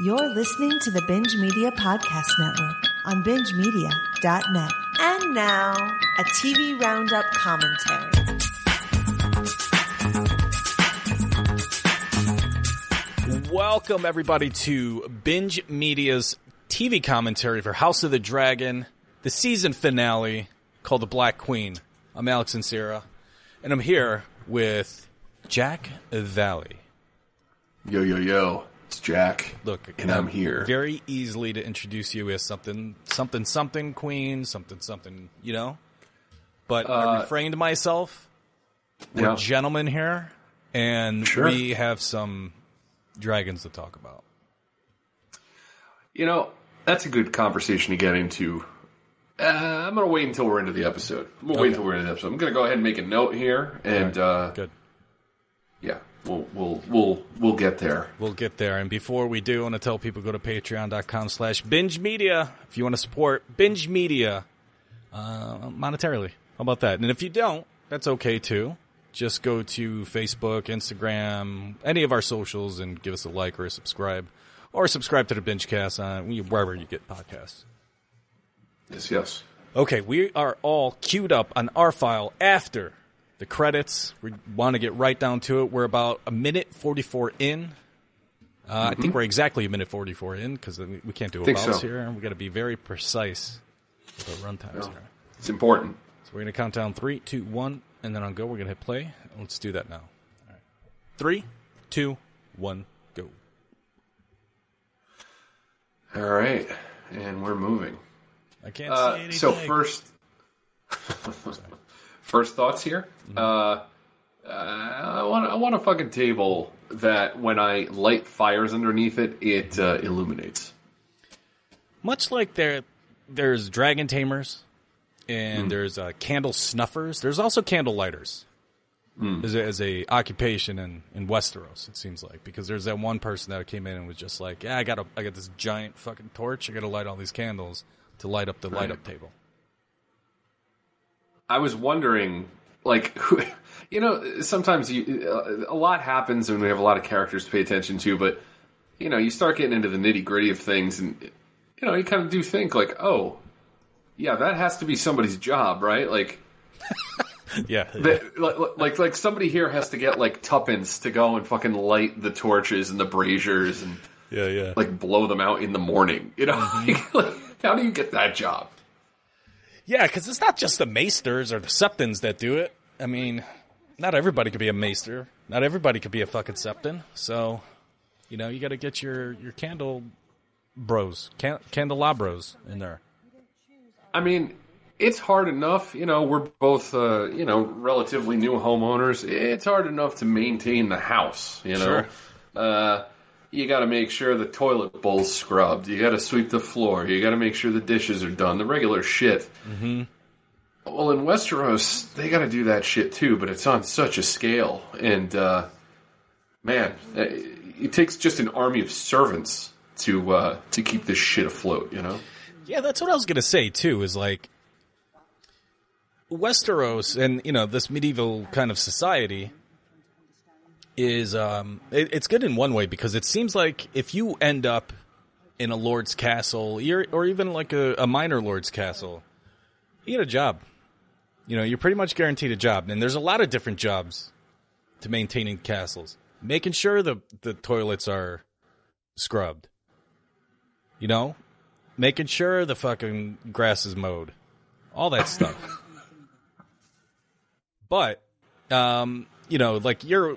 You're listening to the Binge Media Podcast Network on bingemedia.net. And now, a TV Roundup commentary. Welcome, everybody, to Binge Media's TV commentary for House of the Dragon, the season finale called The Black Queen. I'm Alyx and Sarah, and I'm here with Jack Valley. Yo, yo, yo. It's Jack. Look, and I'm here. Very easily to introduce you as something, something, something queen, something, something, you know? But I Uh, refrained myself. We're Yeah. gentlemen here, and Sure. we have some dragons to talk about. You know, that's a good conversation to get into. Uh, I'm going to wait until we're into the episode. I'm going to wait until we're into the episode. I'm going to go ahead and make a note here, and uh, Good. yeah, we'll we'll we'll we'll get there. We'll get there. And before we do, I want to tell people go to patreon.com slash binge media if you want to support binge media uh, monetarily. How about that? And if you don't, that's okay too. Just go to Facebook, Instagram, any of our socials and give us a like or a subscribe. Or subscribe to the Bingecast on wherever you get podcasts. Yes, yes. Okay, we are all queued up on our file after the credits. We want to get right down to it. We're about a minute 44 in. Uh, I think we're exactly a minute 44 in because we can't do a abouts so. here. we got to be very precise with our runtimes here. It's important. So we're going to count down three, two, one, and then on go, we're going to hit play. Let's do that now. All right. Three, two, one, go. All right, and we're moving. I can't see Uh, anything. so first, first thoughts here. Mm-hmm. Uh, uh, I want I want a fucking table that when I light fires underneath it, it uh, illuminates. much like there there's dragon tamers and Hmm. there's uh, candle snuffers there's also candle lighters Hmm. as, a, as a occupation in, in westeros it seems like because there's that one person that came in and was just like yeah i got a i got this giant fucking torch i gotta light all these candles to light up the light up table I was wondering, like, who, you know, sometimes you, a lot happens and we have a lot of characters to pay attention to, but you know, you start getting into the nitty gritty of things, and you know, you kind of do think like, oh, yeah, that has to be somebody's job, right? Like, yeah that, like, like, like somebody here has to get like tuppence to go and fucking light the torches and the braziers and yeah yeah like blow them out in the morning. You know, mm-hmm. like, how do you get that job? Yeah because it's not just the maesters or the septons that do it i mean not everybody could be a maester not everybody could be a fucking septon so you know you gotta get your your candle bros, can- candelabros in there. I mean, it's hard enough. You know, we're both, uh, you know, relatively new homeowners. It's hard enough to maintain the house. You know, Sure. uh, you got to make sure the toilet bowl's scrubbed. You got to sweep the floor. You got to make sure the dishes are done. The regular shit. Mm-hmm. Well, in Westeros, they got to do that shit too, but it's on such a scale. And uh, man, it it takes just an army of servants to uh, to keep this shit afloat. You know. Yeah, that's what I was gonna say too. Is like Westeros and you know this medieval kind of society is um it, it's good in one way because it seems like if you end up in a lord's castle you're, or even like a, a minor lord's castle you get a job. You know you're pretty much guaranteed a job. And there's a lot of different jobs to maintaining castles. Making sure the the toilets are scrubbed. You know? Making sure the fucking grass is mowed, all that stuff. but, um, you know, like your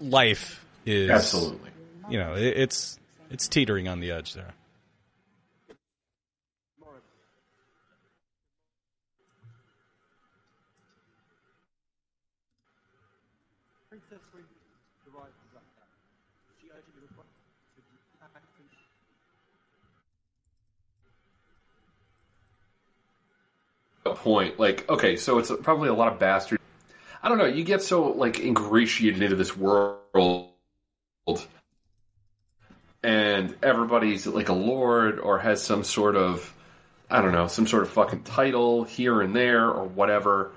life is Absolutely. You know, it, it's it's teetering on the edge there. a point. Like, okay, so it's probably a lot of bastard. I don't know. You get so like ingratiated into this world, and everybody's like a lord or has some sort of, I don't know, some sort of fucking title here and there or whatever.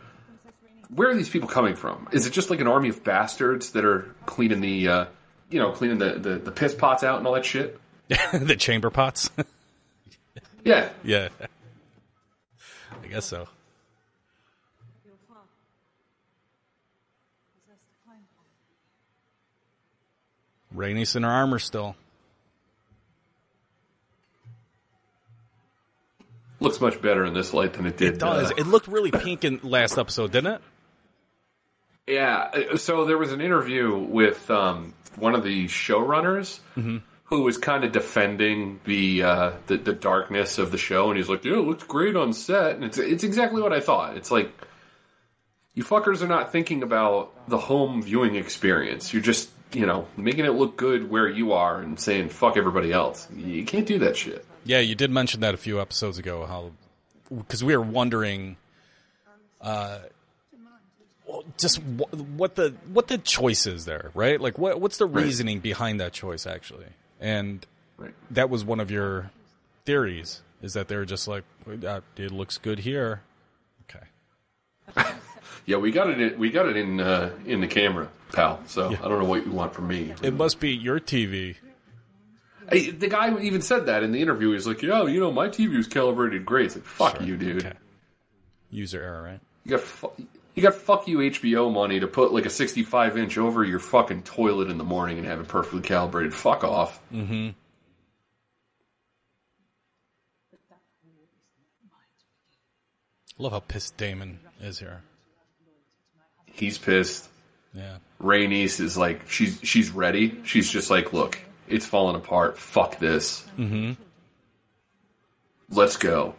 Where are these people coming from? Is it just like an army of bastards that are cleaning the uh, you know, cleaning the, the, the piss pots out and all that shit. the chamber pots. Yeah. yeah. I guess so. Rhaenys in her armor still. Looks much better in this light than it did. It does. uh, it looked really pink in last episode, didn't it? Yeah. uh, So there was an interview with um, one of the showrunners who was kind of defending the, uh, the the darkness of the show, and he's like, "Yeah, it looks great on set." And it's it's exactly what I thought. It's like you fuckers are not thinking about the home viewing experience. You're just you know making it look good where you are and saying fuck everybody else. You can't do that shit. Yeah, you did mention that a few episodes ago. How because we were wondering, uh, just what the what the choice is there, right? Like what what's the Right. reasoning behind that choice actually? And Right. that was one of your theories is that they're just like uh, it looks good here. Okay. Yeah, we got it. In, we got it in uh, in the camera, pal. So I don't know what you want from me. It must be your TV. The guy even said that in the interview. He's like, "Yeah, you know, my TV was calibrated great." It's like, "Fuck you, dude. Okay. User error, right? You got fu- you got fuck you HBO money to put like a 65 inch over your fucking toilet in the morning and have it perfectly calibrated. Fuck off." Mm-hmm. Love how pissed Daemon is here. He's pissed. Yeah. Rhaenys is like, she's she's ready. She's just like, "Look, it's falling apart. Fuck this. Mm-hmm. Let's go."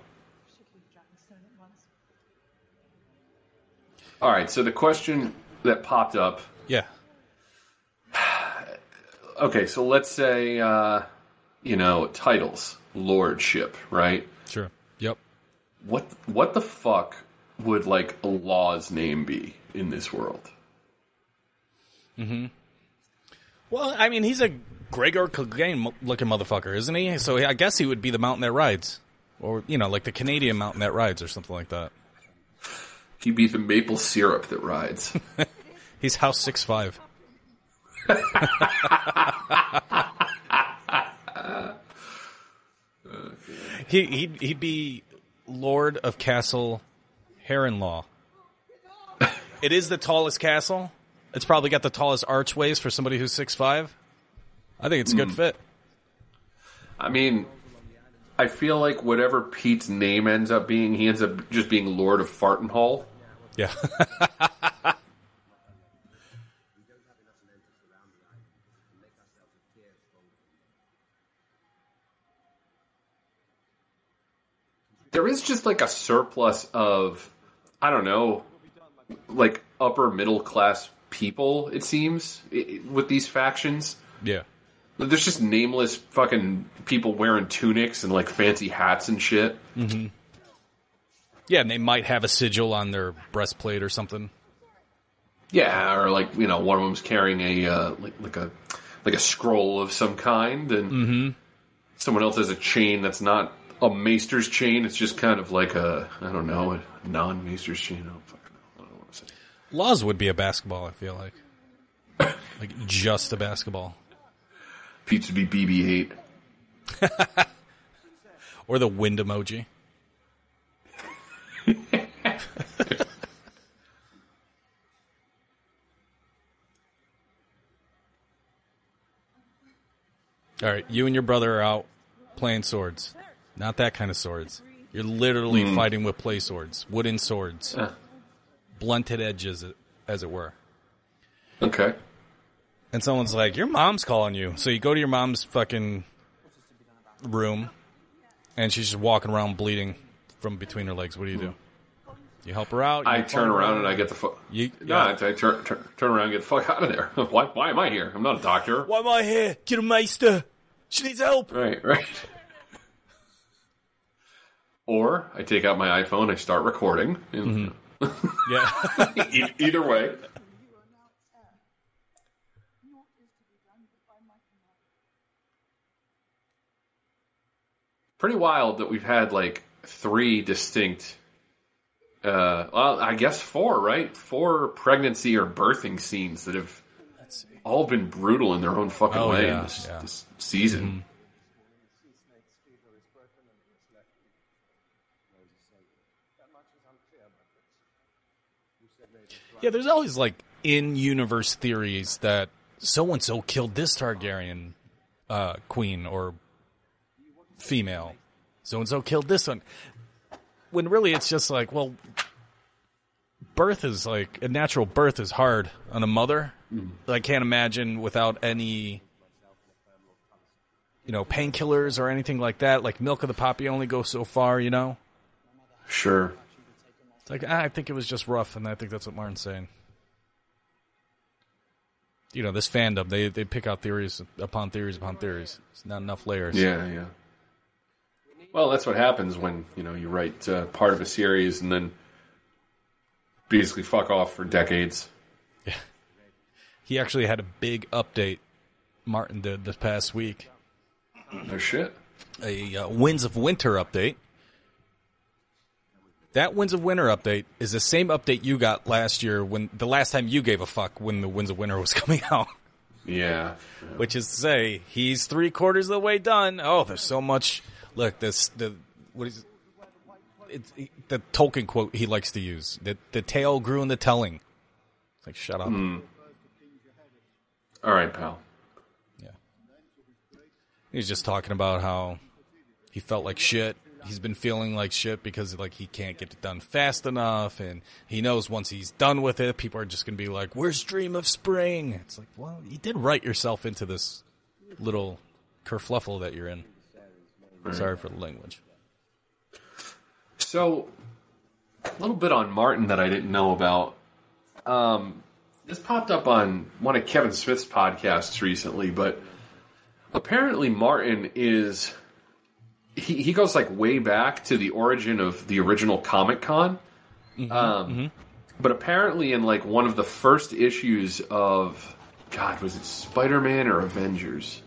All right. So the question that popped up Yeah. okay, so let's say, uh, you know, titles, lordship, right? Sure. Yep. What what the fuck would like a law's name be in this world? Hmm. Well, I mean, he's a Gregor Clegane looking motherfucker, isn't he? So I guess he would be the mountain that rides, or you know, like the Canadian mountain that rides, or something like that. He'd be the maple syrup that rides. He's House Six Five. he he'd, he'd be Lord of Castle Heronlaw. It is the tallest castle. It's probably got the tallest archways for somebody who's six five. I think it's a good hmm. fit. I mean, I feel like whatever Pete's name ends up being, he ends up just being Lord of Fartenhall. Yeah. There is just like a surplus of, I don't know, like upper middle class people, it seems, with these factions. yeah. There's just nameless fucking people wearing tunics and like fancy hats and shit. Yeah, and they might have a sigil on their breastplate or something. Yeah, or like you know, one of them's carrying a uh, like like a like a scroll of some kind, and someone else has a chain that's not a maester's chain. It's just kind of like a I don't know a non-maester's chain. I Laws would be a basketball, I feel like. like just a basketball. Pete's would be BB-8. Or the wind emoji. All right, you and your brother are out playing swords. Not that kind of swords. You're literally fighting with play swords, wooden swords, Uh, blunted edges, as it were. okay. And someone's like, "Your mom's calling you." So you go to your mom's fucking room, and she's just walking around bleeding from between her legs. What do you do? You help her out. I turn her? around and I get the fuck. You, No, yeah. I, I turn, turn turn around and get the fuck out of there. why? Why am I here? I'm not a doctor. Why am I here? Get a maester. She needs help. Right, right. Or I take out my iPhone, I start recording. and- mm-hmm. Yeah. E- either way. Pretty wild that we've had like three distinct, uh, well, I guess four, right? Four pregnancy or birthing scenes that have all been brutal in their own fucking Oh, way yeah, in this, yeah. this season. Yeah, there's always like in universe theories that so and so killed this Targaryen uh, queen or female. So and so killed this one. When really it's just like, well, birth is like a natural birth is hard on a mother. I can't imagine without any, you know, painkillers or anything like that. Like milk of the poppy only goes so far, you know. Sure. It's like ah, I think it was just rough, and I think that's what Martin's saying. You know, this fandom they they pick out theories upon theories upon theories. It's not enough layers. Yeah, yeah. Well, that's what happens when you know you write uh, part of a series and then basically fuck off for decades. Yeah. He actually had a big update. Martin did this past week. No shit. A uh, Winds of Winter update. That Winds of Winter update is the same update you got last year when the last time you gave a fuck when the Winds of Winter was coming out. Yeah. which is to say he's three quarters of the way done. Oh, there's so much. Look, this the what is it's the Tolkien quote he likes to use. The the tale grew in the telling. It's like shut up. Hmm. All right, pal. Yeah. He's just talking about how he felt like shit. He's been feeling like shit because like he can't get it done fast enough, and he knows once he's done with it, people are just gonna be like, "Where's Dream of Spring?" It's like, well, you did write yourself into this little kerfluffle that you're in. Sorry for the language. So, a little bit on Martin that I didn't know about. Um, this popped up on one of Kevin Smith's podcasts recently, but apparently Martin is he, he goes like way back to the origin of the original Comic Con. um, But apparently, in like one of the first issues of God, was it Spider Man or Avengers?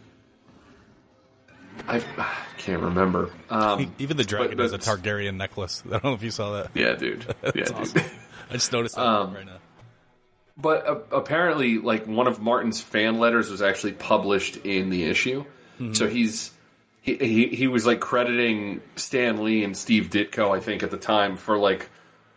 I, I can't remember. Um, Even the dragon but has a Targaryen necklace. I don't know if you saw that. yeah, dude. Yeah, dude. awesome. I just noticed that Um, right now. But uh, apparently, like one of Martin's fan letters was actually published in the issue. So he's he, he he was like crediting Stan Lee and Steve Ditko, I think, at the time for like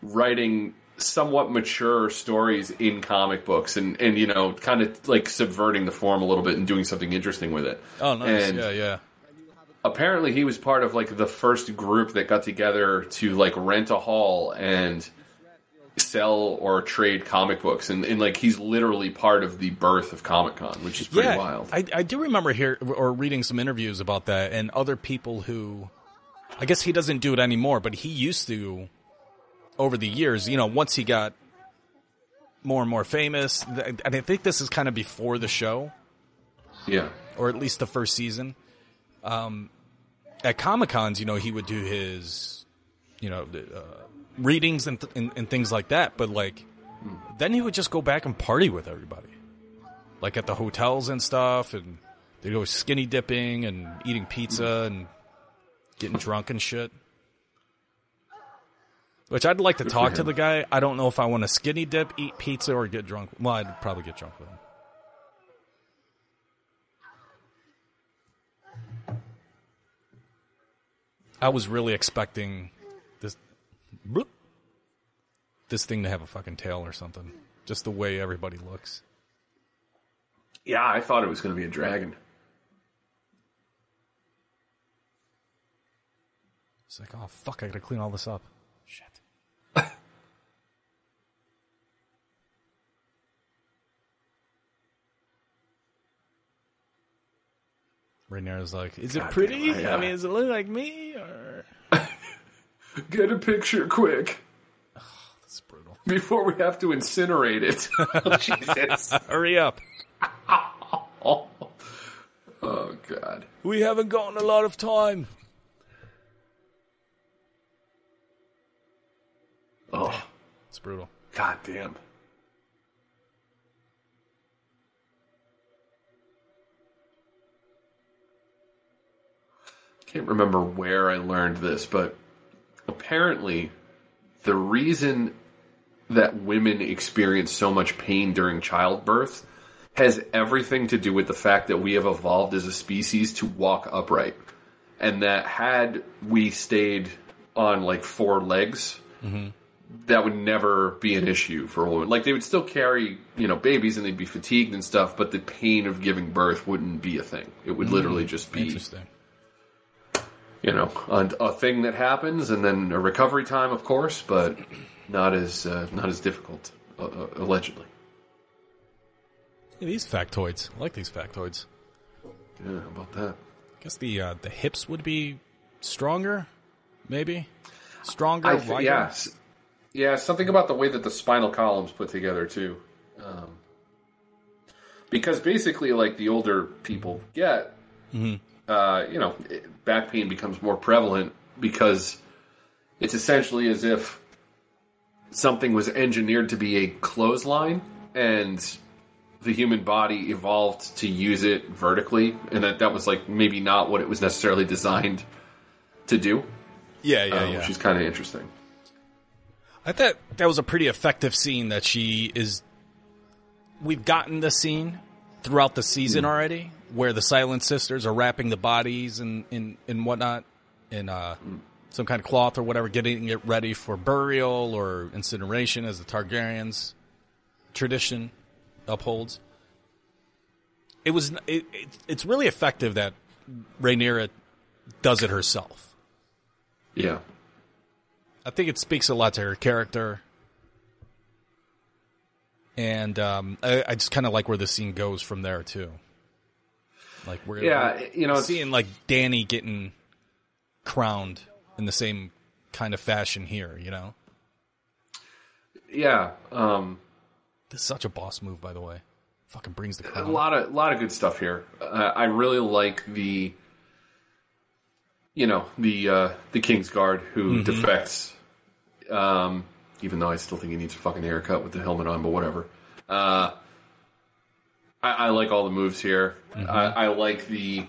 writing somewhat mature stories in comic books and and you know kind of like subverting the form a little bit and doing something interesting with it. Oh, nice. and- yeah, yeah. apparently he was part of like the first group that got together to like rent a hall and sell or trade comic books and, and like he's literally part of the birth of Comic Con, which is pretty yeah, wild. I, I do remember here or reading some interviews about that and other people who, I guess he doesn't do it anymore, but he used to over the years. You know, once he got more and more famous, and I think this is kind of before the show, yeah. or at least the first season. Um, at Comic Cons, you know, he would do his, you know, uh, readings and, th- and and things like that. But like, then he would just go back and party with everybody, like at the hotels and stuff, and they go skinny dipping and eating pizza and getting drunk and shit. Which I'd like to talk to the guy. I don't know if I want to skinny dip, eat pizza, or get drunk. Well, I'd probably get drunk with him. I was really expecting bloop, this thing to have a fucking tail or something. Just the way everybody looks. Yeah, I thought it was going to be a dragon. It's like, oh fuck, I gotta clean all this up. Shit. Rhaenyra's like, is it pretty? damn, yeah. I uh, mean, does it look like me? Or Get a picture quick that's brutal. before we have to incinerate it. oh, Jesus. Hurry up. Oh. oh God. We haven't gotten a lot of time. Oh It's brutal. God damn. Can't remember where I learned this, but apparently the reason that women experience so much pain during childbirth has everything to do with the fact that we have evolved as a species to walk upright. And that had we stayed on like four legs, mm-hmm. that would never be an issue for a woman. Like they would still carry, you know, babies and they'd be fatigued and stuff, but the pain of giving birth wouldn't be a thing. It would mm-hmm. literally just be Interesting. You know, a, a thing that happens, and then a recovery time, of course, but not as uh, not as difficult, uh, uh, allegedly. Yeah, these factoids. I like these factoids. Yeah, how about that? I guess the uh, the hips would be stronger, maybe stronger. I wider? yeah, yeah, something about the way that the spinal column's put together too, um, because basically, like the older people get, uh, you know, back pain becomes more prevalent because it's essentially as if something was engineered to be a clothesline and the human body evolved to use it vertically and that that was like maybe not what it was necessarily designed to do yeah, yeah, uh, yeah. which is kind of interesting I thought that was a pretty effective scene that she is. We've gotten the scene throughout the season already, where the Silent Sisters are wrapping the bodies and in and whatnot in uh, some kind of cloth or whatever, getting it ready for burial or incineration, as the Targaryens tradition upholds. It was it, it, it's really effective that Rhaenyra does it herself. yeah I think it speaks a lot to her character. And um, I, I just kind of like where the scene goes from there too. Like we're Yeah, you know, seeing like Dany getting crowned in the same kind of fashion here. You know, yeah um, this is such a boss move, by the way. Fucking brings the a lot of lot of good stuff here uh, i really like the you know the uh, the king's guard who defects um, even though i still think he needs a fucking haircut with the helmet on but whatever uh, I, I like all the moves here I, mm-hmm. I like the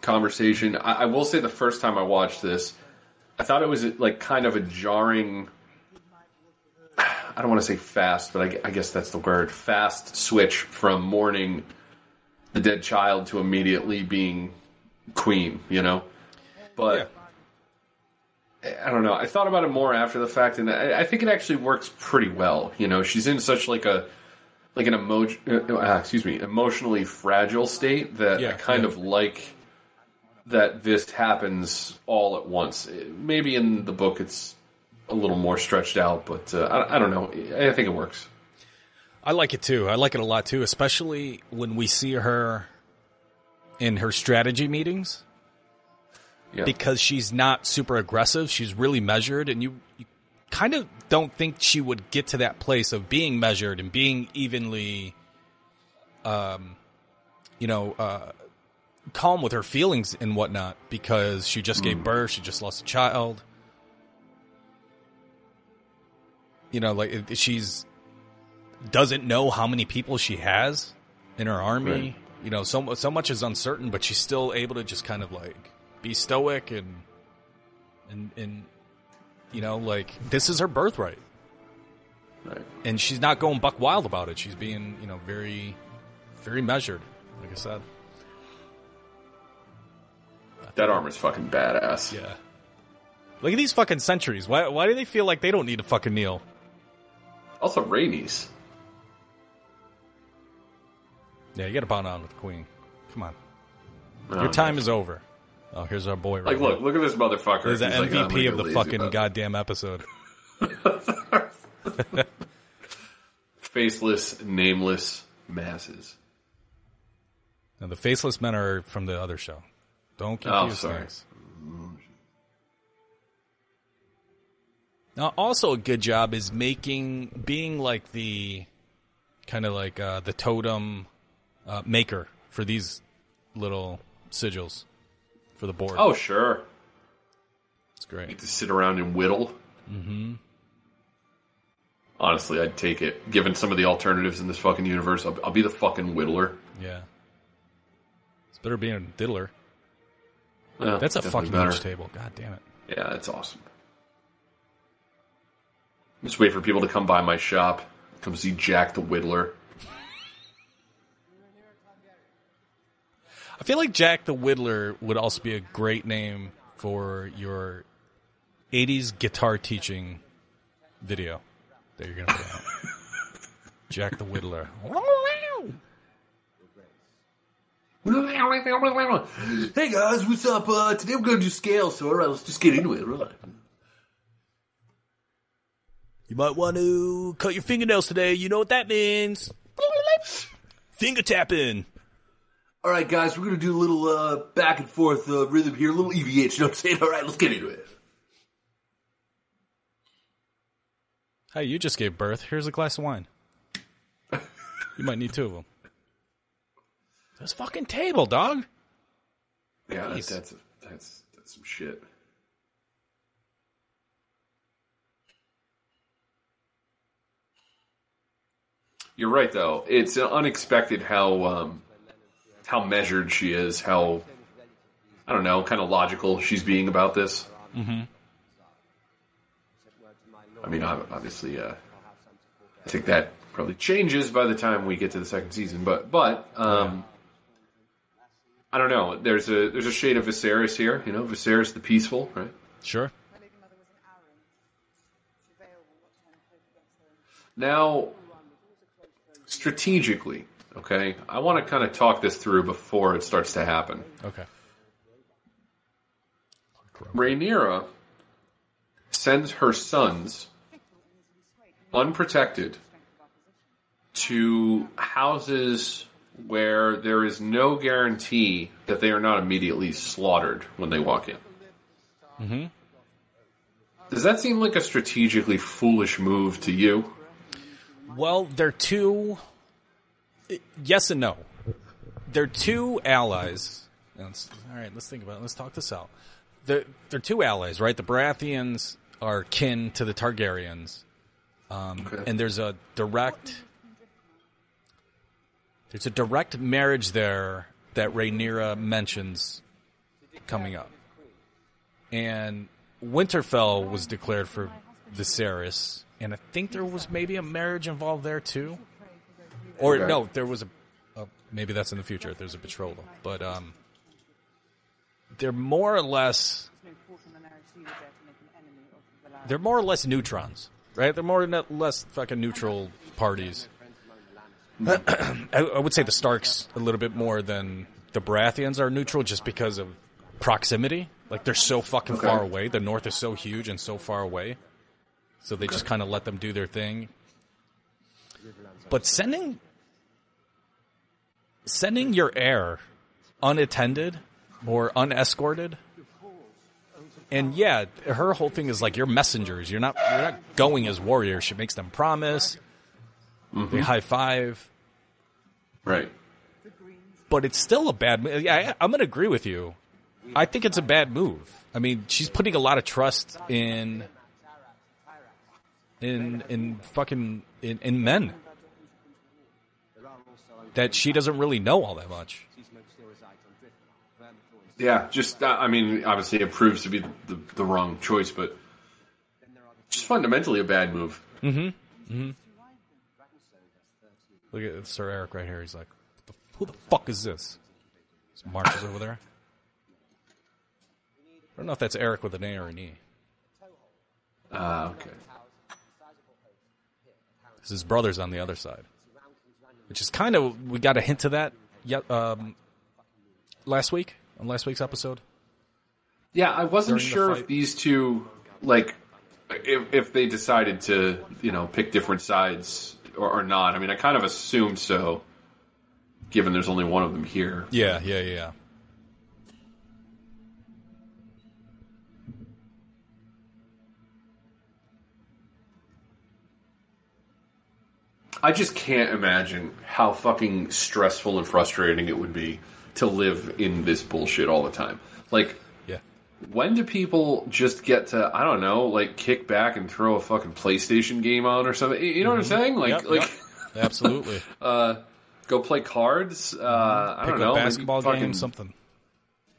conversation I, I will say the first time i watched this i thought it was like kind of a jarring I don't want to say fast, but I, I guess that's the word. Fast switch from mourning the dead child to immediately being queen, you know? But I don't know. I thought about it more after the fact, and I, I think it actually works pretty well. You know, she's in such like a like an emo- uh, excuse me, emotionally fragile state that Yeah, I kind yeah. of like that this happens all at once. Maybe in the book it's a little more stretched out, but uh, I, I don't know. I think it works. I like it too. I like it a lot too, especially when we see her in her strategy meetings. Yeah. because she's not super aggressive. She's really measured, and you, you kind of don't think she would get to that place of being measured and being evenly, um, you know, uh, calm with her feelings and whatnot because she just gave birth, she just lost a child. You know, like she's doesn't know how many people she has in her army. Right. You know, so so much is uncertain, but she's still able to just kind of like be stoic and and and you know, like this is her birthright, Right. and she's not going buck wild about it. She's being you know very very measured, like I said. That armor's fucking badass. Yeah. Look at these fucking sentries. Why why do they feel like they don't need to fucking kneel? Also, Rhaenys. Yeah, you got to bond on with the queen. Come on, Oh, your time is over. Oh, here's our boy. Right Like, look, look at this motherfucker. He's the He's like, MVP "I'm of the fucking about goddamn episode. faceless, nameless masses. Now, the faceless men are from the other show. Don't Oh, confuse sorry. things. Now, also a good job is making being like the kind of like uh, the totem uh, maker for these little sigils for the board. Oh, sure. it's great. Get to sit around and whittle. Mm-hmm. Honestly, I'd take it. Given some of the alternatives in this fucking universe, I'll, I'll be the fucking whittler. Yeah, it's better being a diddler. That's a fucking better. huge table. God damn it. Yeah, that's awesome. Just wait for people to come by my shop, come see Jack the Whittler. I feel like Jack the Whittler would also be a great name for your 80s guitar teaching video that you're going to put out. Jack the Whittler. Hey guys, what's up? Uh, today we're gonna do scales, so alright, let's just get into it. Right. You might want to cut your fingernails today. You know what that means. Finger tapping. Alright, guys, we're gonna do a little uh, back and forth uh, rhythm here, a little EVH. You know what I'm saying? Alright, let's get into it. Hey, you just gave birth. Here's a glass of wine. You might need two of them. This fucking table, dog. Yeah, Jeez. that's that's that's some shit. You're right, though. It's unexpected how um, how measured she is. How I don't know, kind of logical she's being about this. Mm-hmm. I mean, obviously, uh, I think that probably changes by the time we get to the second season. But but um, I don't know. There's a there's a shade of Viserys here. You know, Viserys the peaceful, right? Sure. Now, strategically, okay, I want to kind of talk this through before it starts to happen. Okay. Rhaenyra sends her sons unprotected to houses where there is no guarantee that they are not immediately slaughtered when they walk in. Mm-hmm. Does that seem like a strategically foolish move to you? Well, they're two. Yes and no. They're two allies. Let's- all right, let's think about it. Let's talk this out. They're, they're two allies, right? The Baratheons are kin to the Targaryens. Um, Okay. And there's a direct. There's a direct marriage there that Rhaenyra mentions coming up. And Winterfell was declared for Viserys, and I think there was maybe a marriage involved there too. Or Okay. no, there was a, a maybe that's in the future. There's a betrothal, but um, they're more or less they're more or less neutrons, right? They're more or less fucking neutral parties. I, I would say the Starks a little bit more than the Baratheons are neutral, just because of proximity. Like they're so fucking Okay. far away. The North is so huge and so far away, so they just kind of let them do their thing. But sending sending your heir unattended or unescorted and yeah, her whole thing is like you're messengers. You're not you're not going as warriors. She makes them promise. They mm-hmm. high five, Right. but it's still a bad. Yeah, I, I'm gonna agree with you. I think it's a bad move. I mean, she's putting a lot of trust in in in fucking in, in men that she doesn't really know all that much. Yeah, just uh, I mean, obviously it proves to be the, the, the wrong choice, but just fundamentally a bad move. Look at Sir Eric right here. He's like, "What the- "Who the fuck is this?" Some marches over there. I don't know if that's Eric with an A or an E. Ah, okay. 'Cause His brother's on the other side, which is kind of we got a hint of that. Yet um, last week on last week's episode. Yeah, I wasn't sure if these two, like, if, if they decided to, you know, pick different sides or, or not. I mean, I kind of assumed so, given there's only one of them here. Yeah, yeah, yeah. I just can't imagine how fucking stressful and frustrating it would be to live in this bullshit all the time. Like, Yeah. when do people just get to I don't know, like kick back and throw a fucking PlayStation game on or something? You know what I'm saying? Like, Mm-hmm. Yep, like yep. Absolutely. uh, go play cards. Uh, I don't know, maybe basketball fucking- game, something.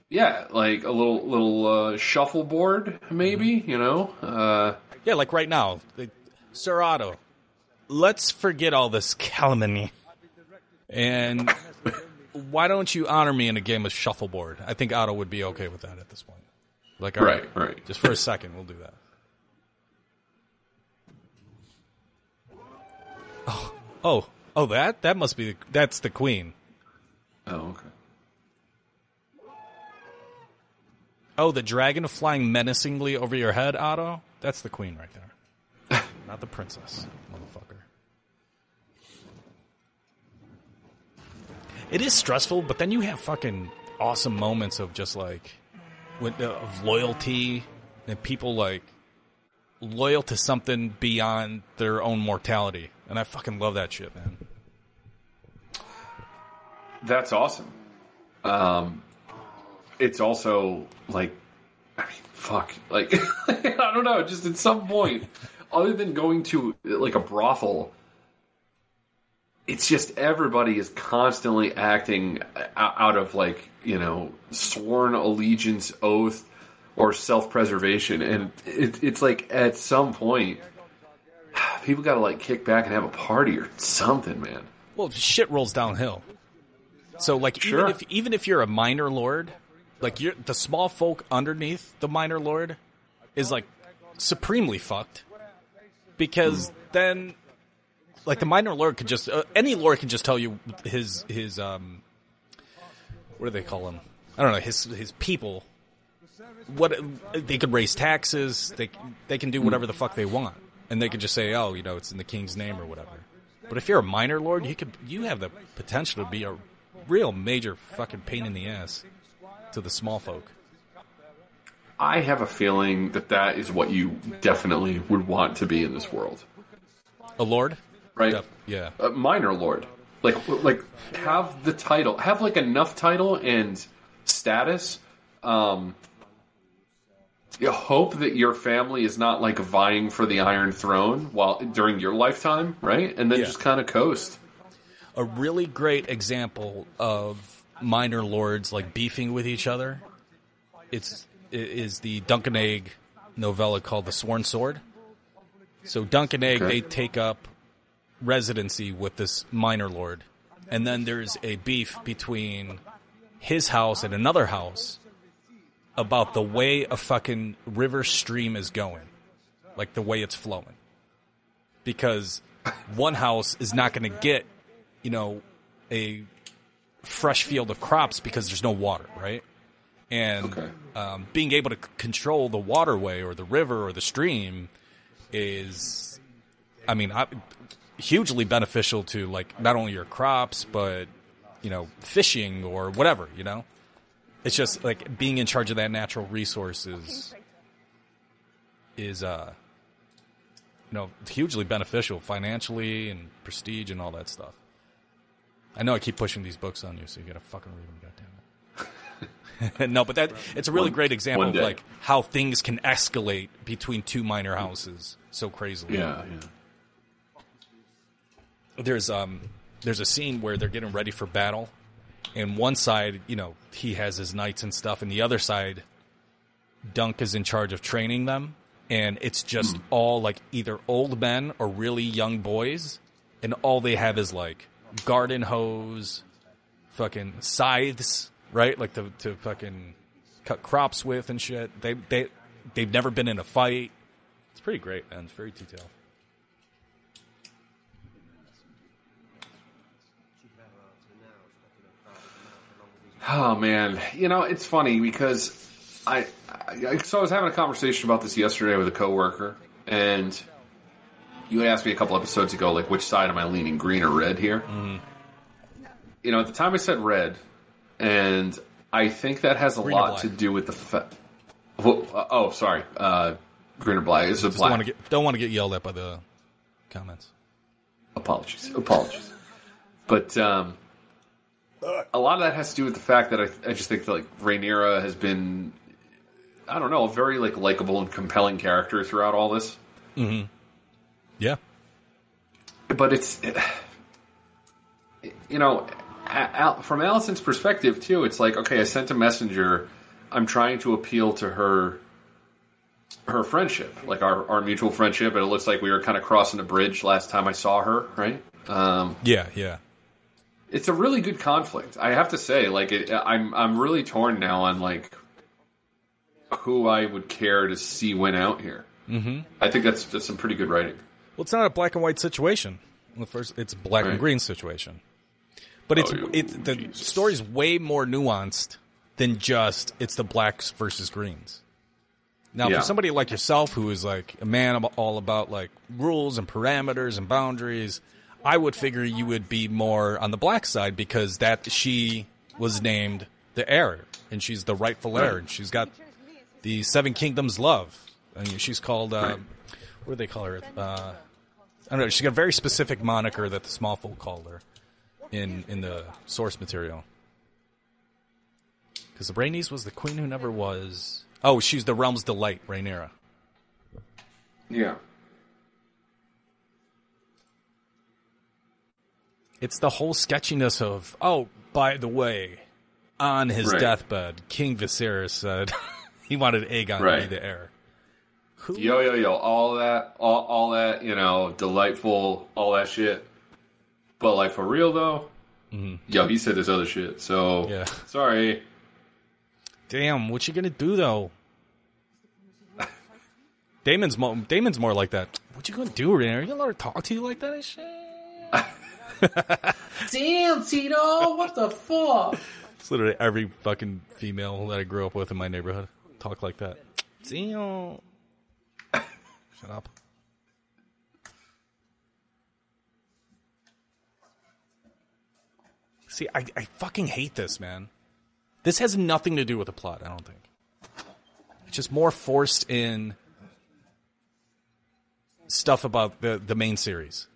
Yeah, like a little little uh, shuffleboard, maybe. Mm-hmm. You know, uh, Yeah, like right now, they- Sir Otto. Let's forget all this calumny. And why don't you honor me in a game of shuffleboard? I think Otto would be okay with that at this point. Like, all Right, right. Just for a second, we'll do that. Oh, oh, oh! That that must be that's the queen. Oh, okay. Oh, the dragon flying menacingly over your head, Otto. That's the queen right there, not the princess, motherfucker. It is stressful, but then you have fucking awesome moments of just like uh, of loyalty and people like loyal to something beyond their own mortality, and I fucking love that shit, man. That's awesome. Um, it's also like, I mean, fuck. Like, I don't know. Just at some point, other than going to like a brothel, it's just everybody is constantly acting out of like you know sworn allegiance, oath, or self-preservation, and it, it's like at some point, people got to like kick back and have a party or something, man. Well, shit rolls downhill. So, like, Sure. even if even if you're a minor lord, like you're the small folk underneath the minor lord is like supremely fucked because hmm. then, like, the minor lord could just uh, any lord can just tell you his his um what do they call him? I don't know his his people. What they could raise taxes, they they can do whatever the fuck they want, and they could just say, oh, you know, it's in the king's name or whatever. But if you're a minor lord, you could you have the potential to be a real major fucking pain in the ass to the small folk. I have a feeling that that is what you definitely would want to be in this world, A lord, right? Def- yeah, A minor lord, like like have the title, have like enough title and status. Um, you hope that your family is not like vying for the Iron Throne while during your lifetime, right? And then Yeah. just kind of coast. a really great example of minor lords like beefing with each other. It's is the Dunk and Egg novella called The Sworn Sword. So Dunk and Egg Okay. they take up residency with this minor lord, and then there's a beef between his house and another house about the way a fucking river stream is going, like the way it's flowing, because one house is not going to get you know, a fresh field of crops because there's no water, right? And Okay. um, being able to c- control the waterway or the river or the stream is, I mean, I, hugely beneficial to like not only your crops but you know fishing or whatever. You know, it's just like being in charge of that natural resource is is uh you know hugely beneficial financially and prestige and all that stuff. I know I keep pushing these books on you, so you gotta fucking read them. Goddamn it! no, but that it's a really One- great example of like how things can escalate between two minor houses so crazily. Yeah, yeah. There's um there's a scene where they're getting ready for battle, and one side, you know, he has his knights and stuff, and the other side, Dunk is in charge of training them, and it's just all like either old men or really young boys, and all they have is like garden hose, fucking scythes, right? Like to to fucking cut crops with and shit. They they they've never been in a fight. It's pretty great, man. It's very detailed. Oh man, you know it's funny because I, I so I was having a conversation about this yesterday with a coworker, and you asked me a couple episodes ago, like which side am I leaning, green or red here? You know, at the time I said red, and I think that has a Green lot to do with the fa- well, uh, oh, sorry, uh, green or black. It's a black. don't want to get don't want to get yelled at by the comments. apologies apologies but um a lot of that has to do with the fact that I, I just think that like Rhaenyra has been I don't know a very like likable and compelling character throughout all this. Yeah, but it's you know Al- from Alicent's perspective too it's like okay I sent a messenger. I'm trying to appeal to her her friendship like our, our mutual friendship and it looks like we were kind of crossing a bridge last time I saw her right? Um yeah, yeah. It's a really good conflict. I have to say, like, it, I'm I'm really torn now on like who I would care to see win out here. Mm-hmm. I think that's that's some pretty good writing. Well, it's not a black and white situation. The first, it's a black and green situation. But it's Oh, it the Jesus. story's way more nuanced than just it's the blacks versus greens. Now, Yeah. for somebody like yourself who is like a man all about like rules and parameters and boundaries, I would figure you would be more on the black side because that she was named the heir and she's the rightful heir and she's got the Seven Kingdoms love. I mean, she's called uh, what do they call her? Uh, I don't know. She's got a very specific moniker that the small folk called her in in the source material. Because the Rhaenys was the queen who never was. Oh, she's the realm's delight, Rhaenyra. Yeah. It's the whole sketchiness of. Oh, by the way, on his Right. deathbed, King Viserys said he wanted Aegon to be the heir. Who? Yo yo yo, all that, all, all that, you know, delightful, all that shit. But like for real though, yo, he said this other shit. So Mm-hmm. Yeah. sorry. Damn, what you gonna do though? Daemon's mo- Daemon's more like that. What you gonna do, Rhaenyra? You gonna let her talk to you like that and shit? Damn, Tito, what the fuck? It's literally every fucking female that I grew up with in my neighborhood talk like that. Damn. Shut up. See, I, I fucking hate this, man. This has nothing to do with the plot, I don't think. It's just more forced in stuff about the, the main series.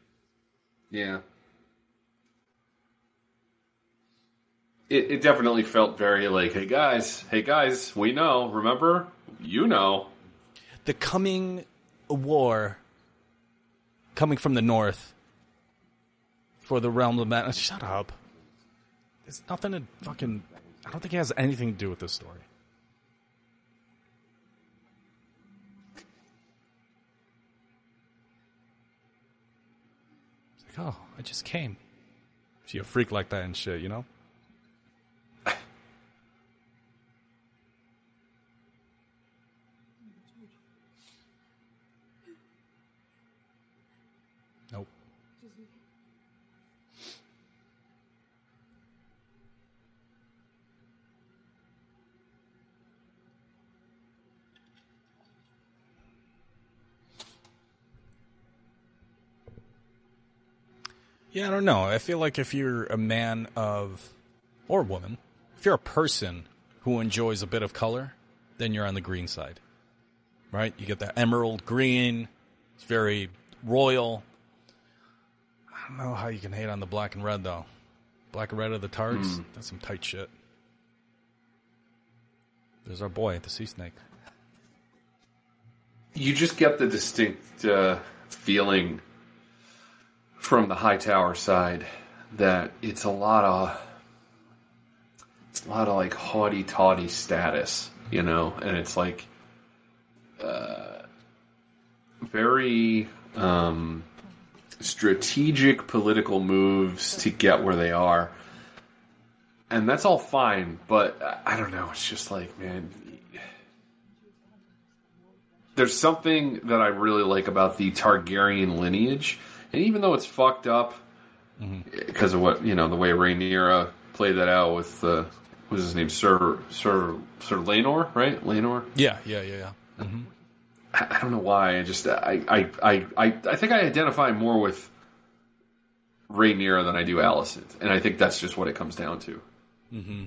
Yeah. It, it definitely felt very like, hey guys, hey guys, we know, remember? You know. the coming war coming from the north for the realm of madness. Uh, shut up. It's nothing to fucking. I don't think it has anything to do with this story. It's like, oh, I just came. See a freak like that and shit, you know? Yeah, I don't know. I feel like if you're a man of, or woman, if you're a person who enjoys a bit of color, then you're on the green side. Right? You get that emerald green. It's very royal. I don't know how you can hate on the black and red, though. Black and red of the tarts, that's some tight shit. There's our boy, the sea snake. You just get the distinct uh, feeling from the Hightower side that it's a lot of it's a lot of like haughty tawdy status, you know, and it's like uh, very um, strategic political moves to get where they are. And that's all fine, but I don't know. It's just like, man, there's something that I really like about the Targaryen lineage, and even though it's fucked up mm-hmm. because of what you know, the way Rhaenyra played that out with uh, what was his name, Sir Sir Sir Laenor, right? Laenor. Yeah, yeah, yeah, yeah. Mm-hmm. I, I don't know why. I just I I I I, I think I identify more with Rhaenyra than I do Alicent, and I think that's just what it comes down to. Mm-hmm.